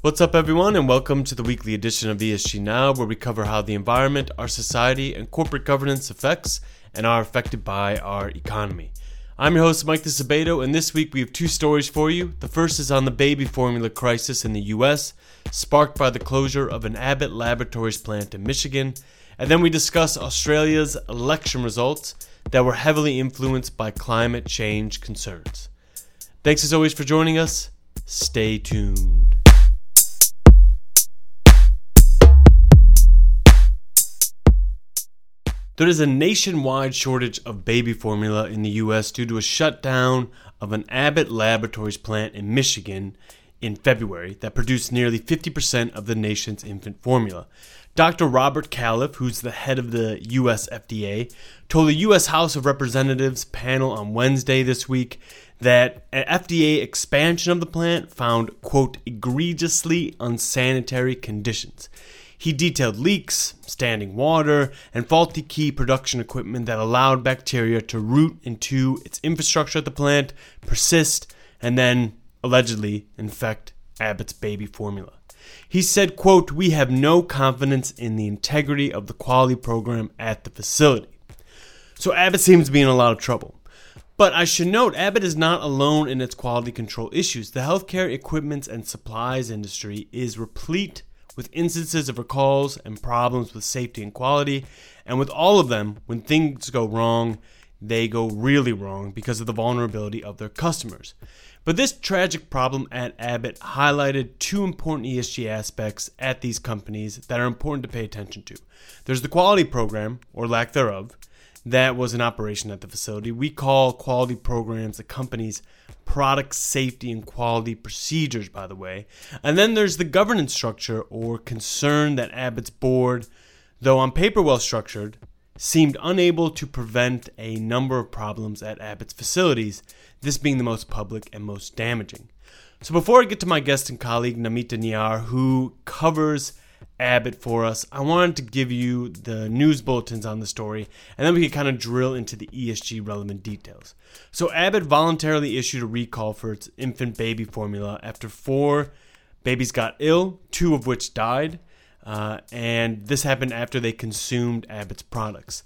What's up, everyone, and welcome to the weekly edition of ESG Now, where we cover how the environment, our society, and corporate governance affects and are affected by our economy. I'm your host, Mike Disabato, and this week we have two stories for you. The first is on the baby formula crisis in the U.S., sparked by the closure of an Abbott Laboratories plant in Michigan. And then we discuss Australia's election results that were heavily influenced by climate change concerns. Thanks as always for joining us. Stay tuned. There is a nationwide shortage of baby formula in the U.S. due to a shutdown of an Abbott Laboratories plant in Michigan in February that produced nearly 50% of the nation's infant formula. Dr. Robert Califf, who's the head of the U.S. FDA, told the U.S. House of Representatives panel on Wednesday this week that an FDA expansion of the plant found, quote, egregiously unsanitary conditions. He detailed leaks, standing water, and faulty key production equipment that allowed bacteria to root into its infrastructure at the plant, persist, and then allegedly infect Abbott's baby formula. He said, quote, We have no confidence in the integrity of the quality program at the facility. So Abbott seems to be in a lot of trouble. But I should note, Abbott is not alone in its quality control issues. The healthcare equipment and supplies industry is replete with instances of recalls and problems with safety and quality. And with all of them, when things go wrong, they go really wrong because of the vulnerability of their customers. But this tragic problem at Abbott highlighted two important ESG aspects at these companies that are important to pay attention to. There's the quality program, or lack thereof, that was in operation at the facility. We call quality programs the company's product safety and quality procedures, by the way. And then there's the governance structure or concern that Abbott's board, though on paper well structured, seemed unable to prevent a number of problems at Abbott's facilities, this being the most public and most damaging. So before I get to my guest and colleague Namita Nayar, who covers Abbott for us. I wanted to give you the news bulletins on the story, and then we can kind of drill into the ESG relevant details. So, Abbott voluntarily issued a recall for its infant baby formula after four babies got ill, two of which died, uh, and this happened after they consumed Abbott's products.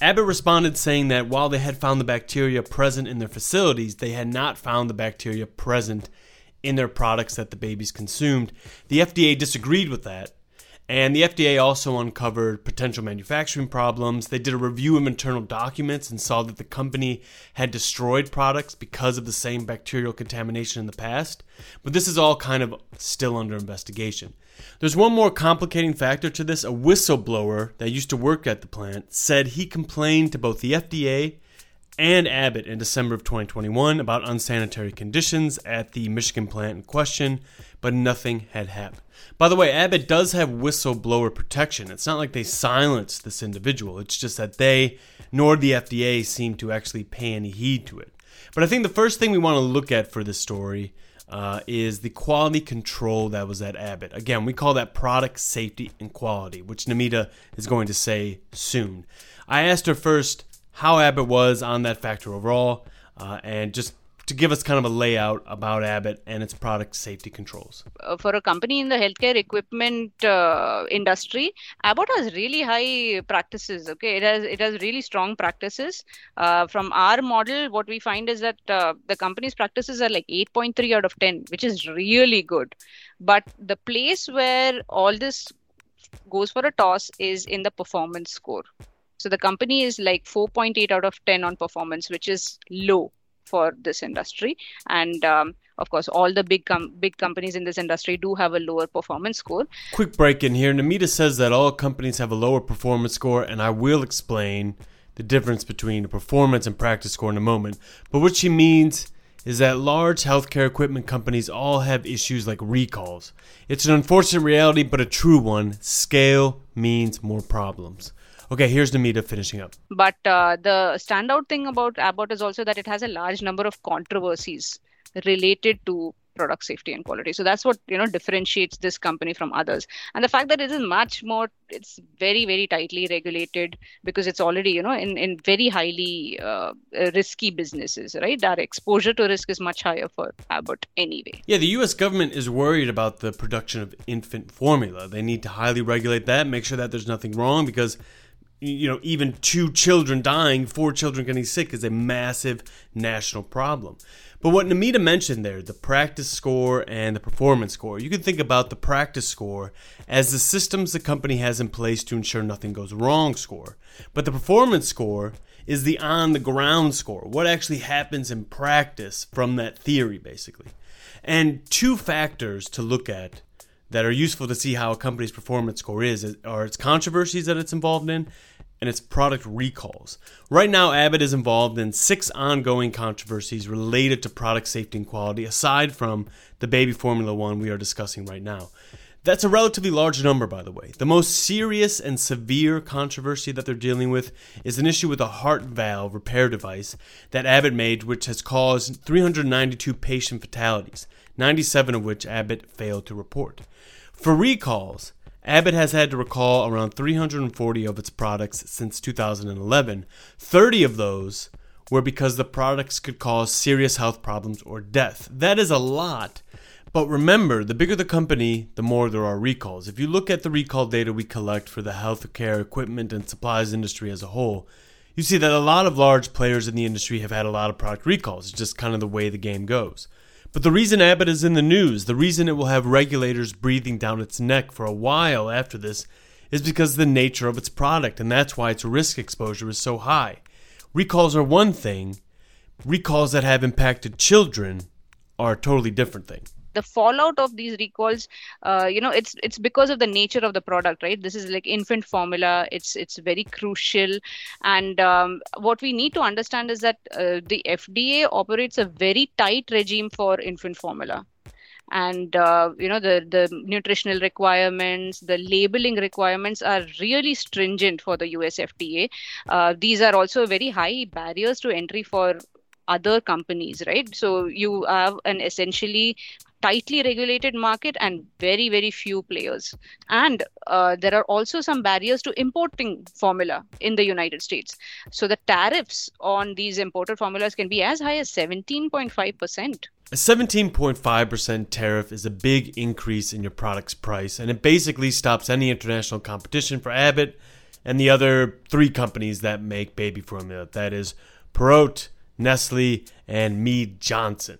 Abbott responded saying that while they had found the bacteria present in their facilities, they had not found the bacteria present in their products that the babies consumed. The FDA disagreed with that and the FDA also uncovered potential manufacturing problems. They did a review of internal documents and saw that the company had destroyed products because of the same bacterial contamination in the past. But this is all kind of still under investigation. There's one more complicating factor to this. A whistleblower that used to work at the plant said he complained to both the FDA and Abbott in December of 2021 about unsanitary conditions at the Michigan plant in question, but nothing had happened. By the way, Abbott does have whistleblower protection. It's not like they silenced this individual, it's just that they, nor the FDA, seem to actually pay any heed to it. But I think the first thing we want to look at for this story uh, is the quality control that was at Abbott. Again, we call that product safety and quality, which Namita is going to say soon. I asked her first how Abbott was on that factor overall, uh, and just to give us kind of a layout about Abbott and its product safety controls. Uh, for a company in the healthcare equipment uh, industry, Abbott has really high practices. Okay, it has it has really strong practices. Uh, from our model, what we find is that uh, the company's practices are like 8.3 out of 10, which is really good. But the place where all this goes for a toss is in the performance score. So the company is like 4.8 out of 10 on performance, which is low for this industry. And um, of course, all the big com- big companies in this industry do have a lower performance score. Quick break in here. Namita says that all companies have a lower performance score, and I will explain the difference between a performance and practice score in a moment. But what she means is that large healthcare equipment companies all have issues like recalls. It's an unfortunate reality, but a true one. Scale means more problems. Okay, here's the meat of finishing up. But uh, the standout thing about Abbott is also that it has a large number of controversies related to product safety and quality. So that's what you know differentiates this company from others. And the fact that it is much more, it's very very tightly regulated because it's already you know in in very highly uh, risky businesses, right? Our exposure to risk is much higher for Abbott anyway. Yeah, the U.S. government is worried about the production of infant formula. They need to highly regulate that, make sure that there's nothing wrong because you know, even two children dying, four children getting sick is a massive national problem. But what Namita mentioned there, the practice score and the performance score, you can think about the practice score as the systems the company has in place to ensure nothing goes wrong score. But the performance score is the on the ground score, what actually happens in practice from that theory, basically. And two factors to look at that are useful to see how a company's performance score is are its controversies that it's involved in and its product recalls. Right now, Abbott is involved in six ongoing controversies related to product safety and quality, aside from the baby formula one we are discussing right now. That's a relatively large number, by the way. The most serious and severe controversy that they're dealing with is an issue with a heart valve repair device that Abbott made, which has caused 392 patient fatalities, 97 of which Abbott failed to report. For recalls, Abbott has had to recall around 340 of its products since 2011. 30 of those were because the products could cause serious health problems or death. That is a lot. But remember, the bigger the company, the more there are recalls. If you look at the recall data we collect for the healthcare equipment and supplies industry as a whole, you see that a lot of large players in the industry have had a lot of product recalls. It's just kind of the way the game goes. But the reason Abbott is in the news, the reason it will have regulators breathing down its neck for a while after this, is because of the nature of its product, and that's why its risk exposure is so high. Recalls are one thing, recalls that have impacted children are a totally different thing the fallout of these recalls uh, you know it's it's because of the nature of the product right? This is like infant formula. It's it's very crucial. And um, what we need to understand is that uh, the fda operates a very tight regime for infant formula. And uh, you know the the nutritional requirements the labeling requirements are really stringent for the us fda uh, these are also very high barriers to entry for other companies right? So you have an essentially tightly regulated market and very very few players and uh, there are also some barriers to importing formula in the united states so the tariffs on these imported formulas can be as high as 17.5% a 17.5% tariff is a big increase in your product's price, and it basically stops any international competition for Abbott and the other three companies that make baby formula. That is Perrigo, Nestle, and Mead Johnson.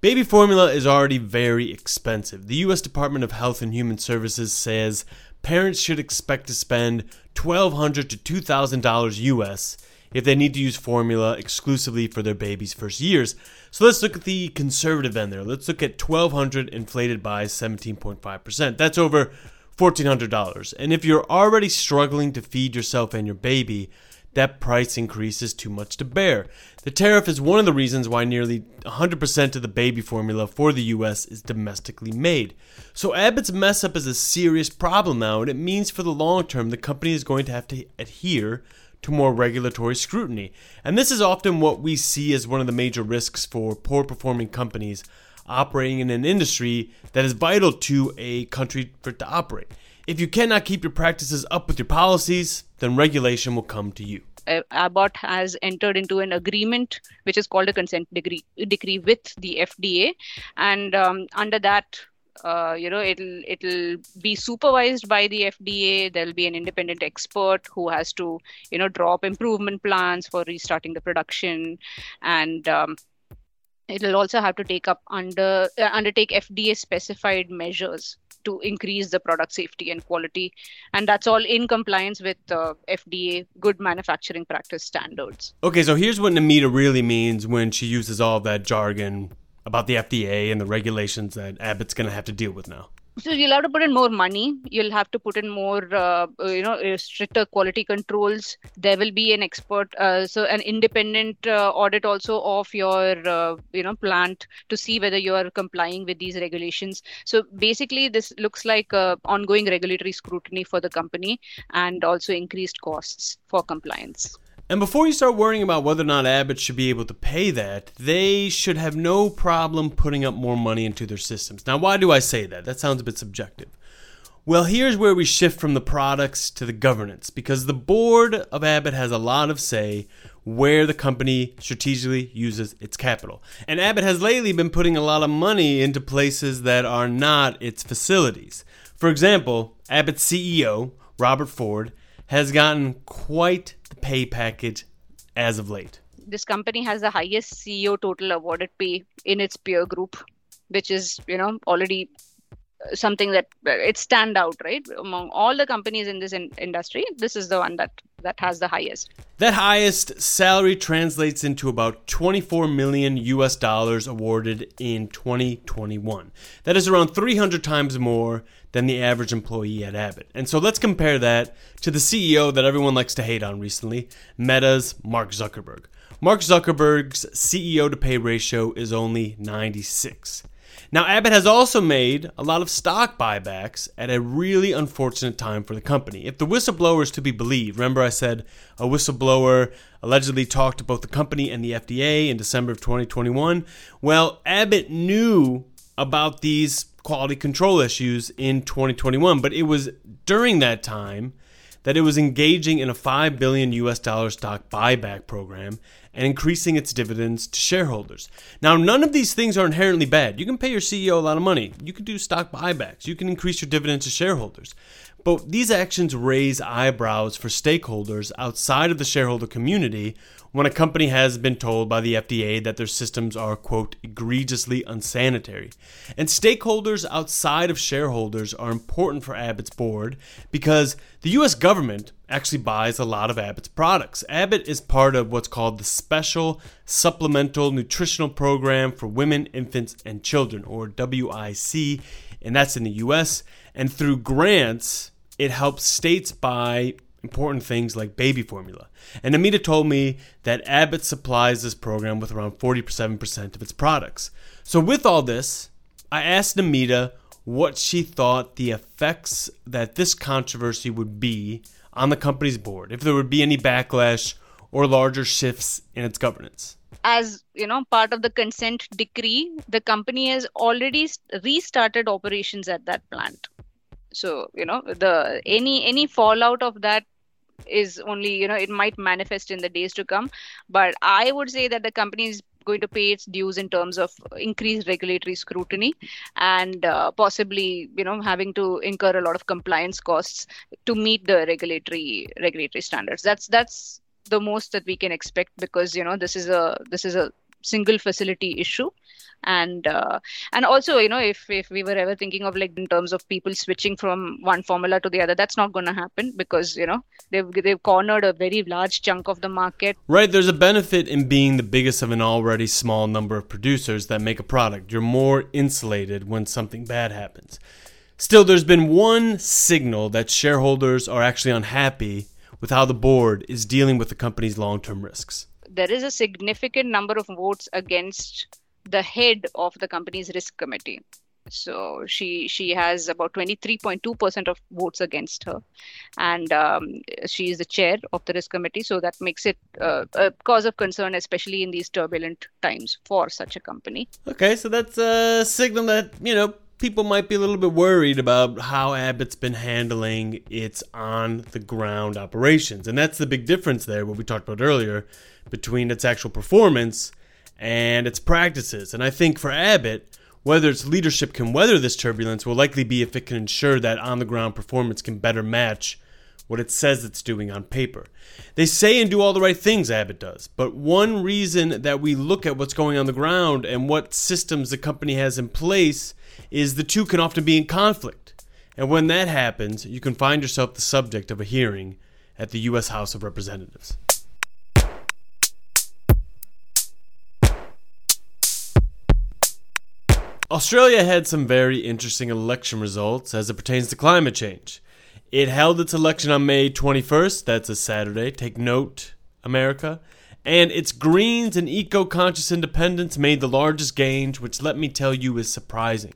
Baby formula is already very expensive. The U.S. Department of Health and Human Services says parents should expect to spend $1,200 to $2,000 US if they need to use formula exclusively for their baby's first years. So let's look at the conservative end there. Let's look at 1200 inflated by 17.5%. That's over $1,400. And if you're already struggling to feed yourself and your baby, that price increase is too much to bear. The tariff is one of the reasons why nearly 100% of the baby formula for the US is domestically made. So Abbott's mess up is a serious problem now, and it means for the long term the company is going to have to adhere to more regulatory scrutiny. And this is often what we see as one of the major risks for poor performing companies operating in an industry that is vital to a country for it to operate. If you cannot keep your practices up with your policies, then regulation will come to you. Abbott has entered into an agreement, which is called a consent decree, decree with the FDA, and um, under that, uh, you know, it'll it'll be supervised by the FDA. There'll be an independent expert who has to, you know, draw up improvement plans for restarting the production, and um, it'll also have to take up under uh, undertake FDA specified measures to increase the product safety and quality. And that's all in compliance with uh, FDA good manufacturing practice standards. Okay, so here's what Namita really means when she uses all that jargon about the FDA and the regulations that Abbott's going to have to deal with now so you'll have to put in more money. You'll have to put in more uh, uh you know uh, stricter quality controls. There will be an expert uh, so an independent uh, audit also of your uh, you know plant to see whether you are complying with these regulations. So basically this looks like ongoing regulatory scrutiny for the company and also increased costs for compliance And before you start worrying about whether or not Abbott should be able to pay that, they should have no problem putting up more money into their systems. Now, why do I say that? That sounds a bit subjective. Well, here's where we shift from the products to the governance because the board of Abbott has a lot of say where the company strategically uses its capital. And Abbott has lately been putting a lot of money into places that are not its facilities. For example, Abbott's CEO, Robert Ford, has gotten quite the pay package as of late. This company has the highest CEO total awarded pay in its peer group, which is, you know, already uh, something that uh, it stand out right? Among all the companies in this in- industry this is the one that that has the highest. That highest salary translates into about 24 million US dollars awarded in 2021 that is around 300 times more than the average employee at Abbott and so let's compare that to the CEO that everyone likes to hate on recently Meta's Mark Zuckerberg Mark Zuckerberg's CEO to pay ratio is only 96 now, Abbott has also made a lot of stock buybacks at a really unfortunate time for the company. If the whistleblower is to be believed, remember I said a whistleblower allegedly talked to both the company and the FDA in December of 2021. Well, Abbott knew about these quality control issues in 2021, but it was during that time that it was engaging in a 5 billion US dollar stock buyback program and increasing its dividends to shareholders. Now, none of these things are inherently bad. You can pay your CEO a lot of money. You can do stock buybacks. You can increase your dividends to shareholders. But these actions raise eyebrows for stakeholders outside of the shareholder community when a company has been told by the FDA that their systems are, quote, egregiously unsanitary. And stakeholders outside of shareholders are important for Abbott's board because the US government actually buys a lot of Abbott's products. Abbott is part of what's called the Special Supplemental Nutritional Program for Women, Infants, and Children, or WIC, and that's in the US. And through grants, it helps states buy important things like baby formula. And Namita told me that Abbott supplies this program with around 47% of its products. So, with all this, I asked Namita what she thought the effects that this controversy would be on the company's board, if there would be any backlash or larger shifts in its governance. As you know, part of the consent decree, the company has already restarted operations at that plant. So you know the any any fallout of that is only you know it might manifest in the days to come. But i would say that the company is going to pay its dues in terms of increased regulatory scrutiny and uh, possibly you know having to incur a lot of compliance costs to meet the regulatory regulatory standards. That's that's the most that we can expect because you know this is a this is a single facility issue. And uh, and also you know if if we were ever thinking of like in terms of people switching from one formula to the other that's not going to happen because you know they've they've cornered a very large chunk of the market. Right there's a benefit in being the biggest of an already small number of producers that make a product. You're more insulated when something bad happens. Still there's been one signal that shareholders are actually unhappy with how the board is dealing with the company's long-term risks. There is a significant number of votes against the head of the company's risk committee. So she she has about 23.2% of votes against her. And um, she is the chair of the risk committee. So that makes it uh, a cause of concern especially in these turbulent times for such a company. Okay so that's a signal that you know people might be a little bit worried about how Abbott's been handling its on the ground operations and that's the big difference there what we talked about earlier between its actual performance and its practices. And I think for Abbott, whether its leadership can weather this turbulence will likely be if it can ensure that on the ground performance can better match what it says it's doing on paper. They say and do all the right things, Abbott does, but one reason that we look at what's going on the ground and what systems the company has in place is the two can often be in conflict. And when that happens, you can find yourself the subject of a hearing at the U.S. House of Representatives. Australia had some very interesting election results as it pertains to climate change. It held its election on May 21st, that's a Saturday. Take note, America. And its Greens and eco conscious independents made the largest gains, which let me tell you is surprising.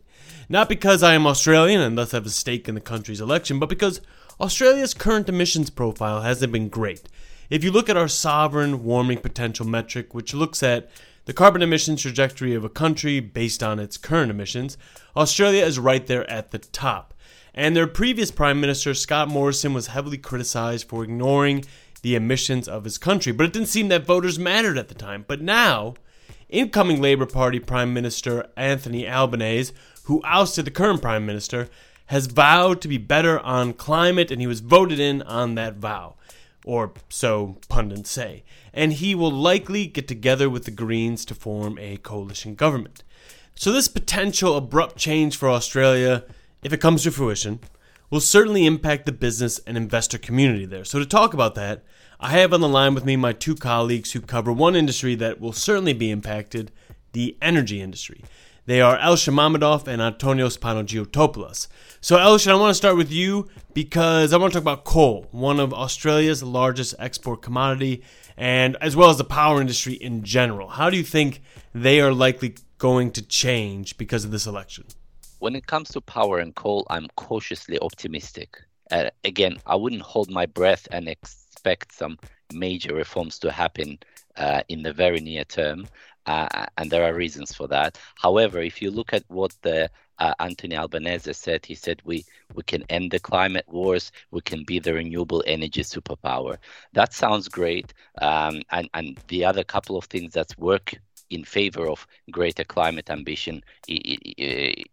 Not because I am Australian and thus have a stake in the country's election, but because Australia's current emissions profile hasn't been great. If you look at our sovereign warming potential metric, which looks at the carbon emissions trajectory of a country based on its current emissions, Australia is right there at the top. And their previous Prime Minister, Scott Morrison, was heavily criticized for ignoring the emissions of his country. But it didn't seem that voters mattered at the time. But now, incoming Labour Party Prime Minister Anthony Albanese, who ousted the current Prime Minister, has vowed to be better on climate, and he was voted in on that vow. Or so pundits say. And he will likely get together with the Greens to form a coalition government. So, this potential abrupt change for Australia if it comes to fruition, will certainly impact the business and investor community there. So, to talk about that, I have on the line with me my two colleagues who cover one industry that will certainly be impacted the energy industry. They are Elchin Mammadov and Antonios Panagiotopoulos. So, Elchin, I want to start with you because I want to talk about coal, one of Australia's largest export commodity, and as well as the power industry in general. How do you think they are likely going to change because of this election? When it comes to power and coal, I'm cautiously optimistic. Uh, again, I wouldn't hold my breath and expect some major reforms to happen uh, in the very near term, uh, and there are reasons for that. However, if you look at what the uh, Anthony Albanese said, he said we we can end the climate wars, we can be the renewable energy superpower. That sounds great, um, and and the other couple of things that work in favor of greater climate ambition, in,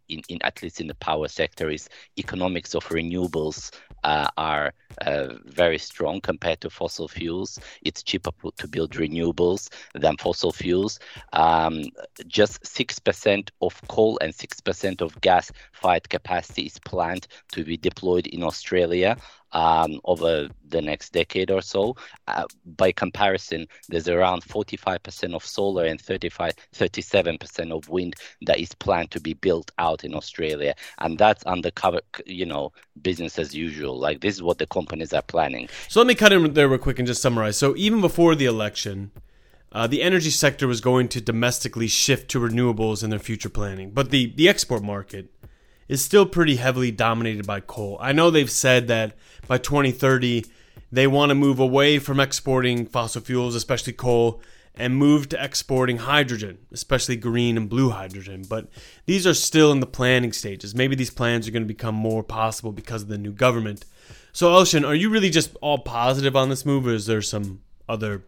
in, at least in the power sector, is economics of renewables uh, are uh, very strong compared to fossil fuels. It's cheaper to build renewables than fossil fuels. Um, just 6% of coal and 6% of gas fired capacity is planned to be deployed in Australia um, over the next decade or so. Uh, by comparison, there's around 45% of solar and 35, 37% of wind that is planned to be built out in Australia, and that's undercover, you know, business as usual. Like this is what the companies are planning. So let me cut in there real quick and just summarize. So even before the election. Uh, the energy sector was going to domestically shift to renewables in their future planning, but the, the export market is still pretty heavily dominated by coal. I know they've said that by 2030 they want to move away from exporting fossil fuels, especially coal, and move to exporting hydrogen, especially green and blue hydrogen. But these are still in the planning stages. Maybe these plans are going to become more possible because of the new government. So, Elchin, are you really just all positive on this move, or is there some other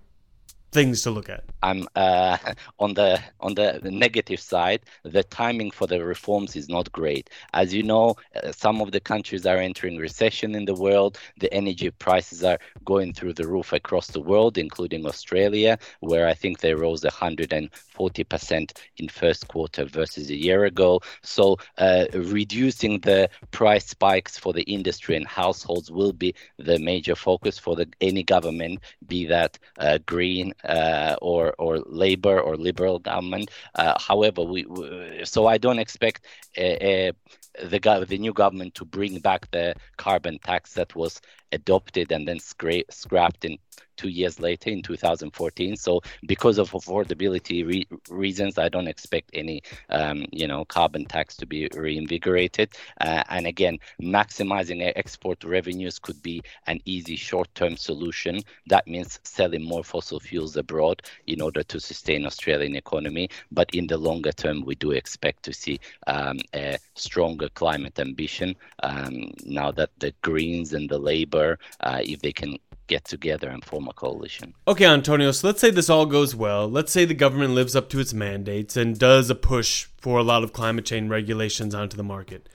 things to look at? I'm uh, on the on the negative side. The timing for the reforms is not great. As you know, uh, some of the countries are entering recession in the world. The energy prices are going through the roof across the world, including Australia, where I think they rose 140% in first quarter versus a year ago. So uh, reducing the price spikes for the industry and households will be the major focus for the any government, be that uh, green uh, or or Labour or Liberal government. Uh, however, we, we, so I don't expect a, a the the new government to bring back the carbon tax that was adopted and then scra- scrapped in two years later in 2014. So because of affordability re- reasons, I don't expect any, um, you know, carbon tax to be reinvigorated. Uh, and again, maximizing export revenues could be an easy short-term solution. That means selling more fossil fuels abroad in order to sustain Australian economy. But in the longer term, we do expect to see um, a stronger climate ambition. Um, now that the Greens and the Labor, uh, if they can get together and form a coalition. Okay, Antonio, so let's say this all goes well. Let's say the government lives up to its mandates and does a push for a lot of climate change regulations onto the market.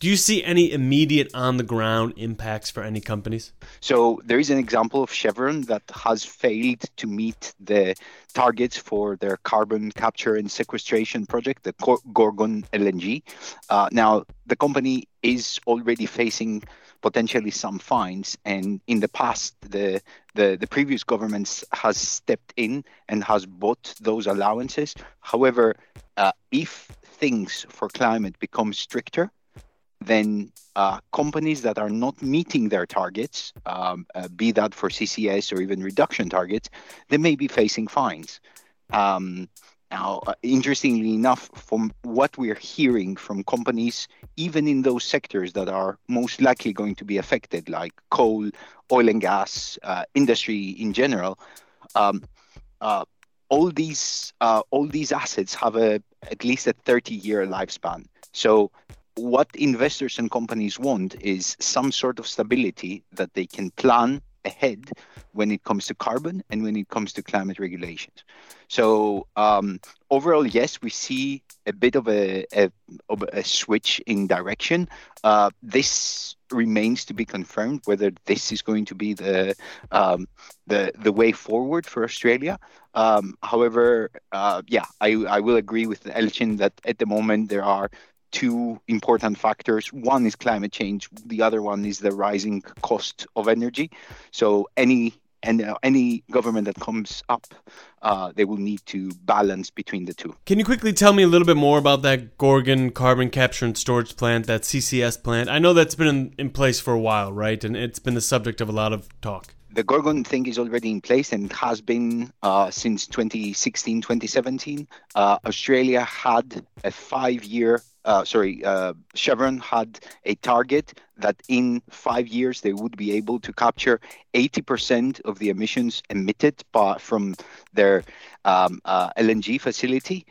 Do you see any immediate on the ground impacts for any companies? So there is an example of Chevron that has failed to meet the targets for their carbon capture and sequestration project, the Gorgon LNG. Uh, now, the company is already facing potentially some fines. And in the past, the the, the previous governments has stepped in and has bought those allowances. However, uh, if things for climate become stricter, then uh, companies that are not meeting their targets, um, uh, be that for CCS or even reduction targets, they may be facing fines. Um, now, uh, interestingly enough, from what we're hearing from companies, even in those sectors that are most likely going to be affected, like coal, oil and gas, uh, industry in general, um, uh, all these uh, all these assets have a at least a 30 year lifespan. So what investors and companies want is some sort of stability that they can plan ahead when it comes to carbon and when it comes to climate regulations. So um, overall, yes, we see a bit of a, a, of a switch in direction. Uh, this remains to be confirmed whether this is going to be the um, the the way forward for Australia. Um, however, uh, yeah, I, I will agree with Elchin that at the moment there are two important factors. One is climate change. The other one is the rising cost of energy. So any and uh, any government that comes up, uh, they will need to balance between the two. Can you quickly tell me a little bit more about that Gorgon carbon capture and storage plant, that CCS plant? I know that's been in, in place for a while, right? And it's been the subject of a lot of talk the Gorgon thing is already in place and has been uh, since 2016, 2017. Uh, Australia had a five year uh, sorry, uh, Chevron had a target that in five years they would be able to capture 80% of the emissions emitted by, from their um, uh, LNG facility.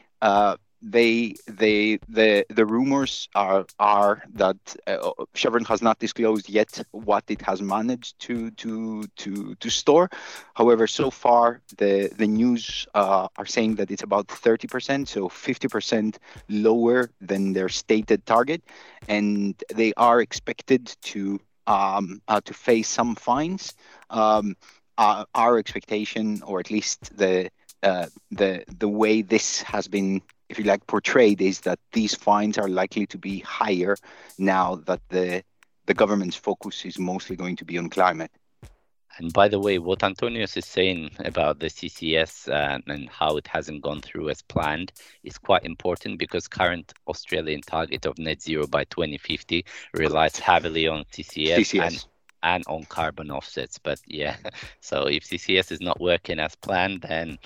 Uh, they they the the rumors are are that uh, Chevron has not disclosed yet what it has managed to to to to store. However, so far the the news uh, are saying that it's about 30%, so 50% lower than their stated target, and they are expected to um, uh, to face some fines. Um, uh, our expectation, or at least the uh, the the way this has been if you like, portrayed is that these fines are likely to be higher now that the the government's focus is mostly going to be on climate. And by the way, what Antonios is saying about the CCS uh, and how it hasn't gone through as planned is quite important because current Australian target of net zero by 2050 relies heavily on CCS, CCS. and and on carbon offsets. But yeah, so if CCS is not working as planned, then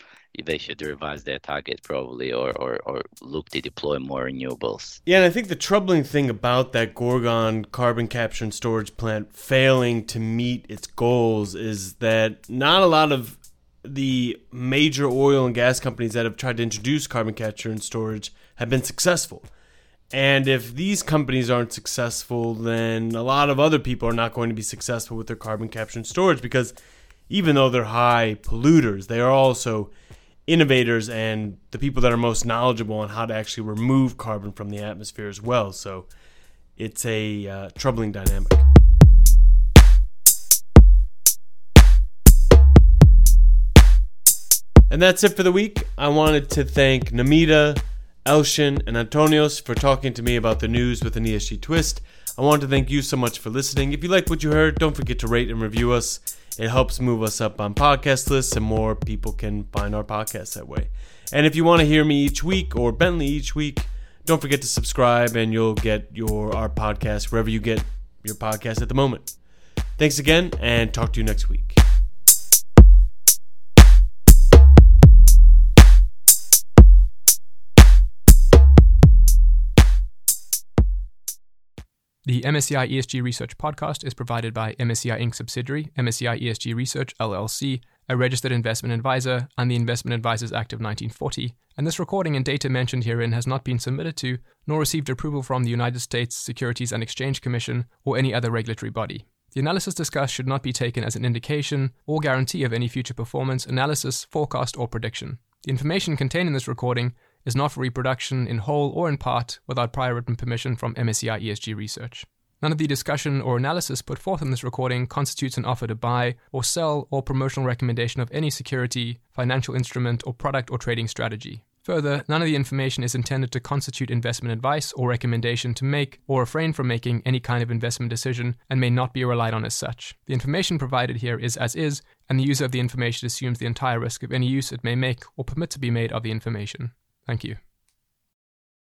they should revise their target probably or, or, or look to deploy more renewables. Yeah, and I think the troubling thing about that Gorgon carbon capture and storage plant failing to meet its goals is that not a lot of the major oil and gas companies that have tried to introduce carbon capture and storage have been successful. And if these companies aren't successful, then a lot of other people are not going to be successful with their carbon capture and storage because even though they're high polluters, they are also innovators and the people that are most knowledgeable on how to actually remove carbon from the atmosphere as well. So it's a uh, troubling dynamic. And that's it for the week. I wanted to thank Namita, Elchin, and Antonios for talking to me about the news with an ESG twist. I want to thank you so much for listening. If you like what you heard, don't forget to rate and review us. It helps move us up on podcast lists and more people can find our podcast that way. And if you want to hear me each week or Bentley each week, don't forget to subscribe and you'll get your our podcast wherever you get your podcast at the moment. Thanks again and talk to you next week. The MSCI ESG Research podcast is provided by MSCI Inc. subsidiary, MSCI ESG Research LLC, a registered investment advisor, and the Investment Advisors Act of 1940. And this recording and data mentioned herein has not been submitted to, nor received approval from the United States Securities and Exchange Commission or any other regulatory body. The analysis discussed should not be taken as an indication or guarantee of any future performance, analysis, forecast, or prediction. The information contained in this recording is not for reproduction in whole or in part without prior written permission from MSCI ESG Research. None of the discussion or analysis put forth in this recording constitutes an offer to buy or sell or promotional recommendation of any security, financial instrument, or product or trading strategy. Further, none of the information is intended to constitute investment advice or recommendation to make or refrain from making any kind of investment decision and may not be relied on as such. The information provided here is as is, and the user of the information assumes the entire risk of any use it may make or permit to be made of the information. Thank you.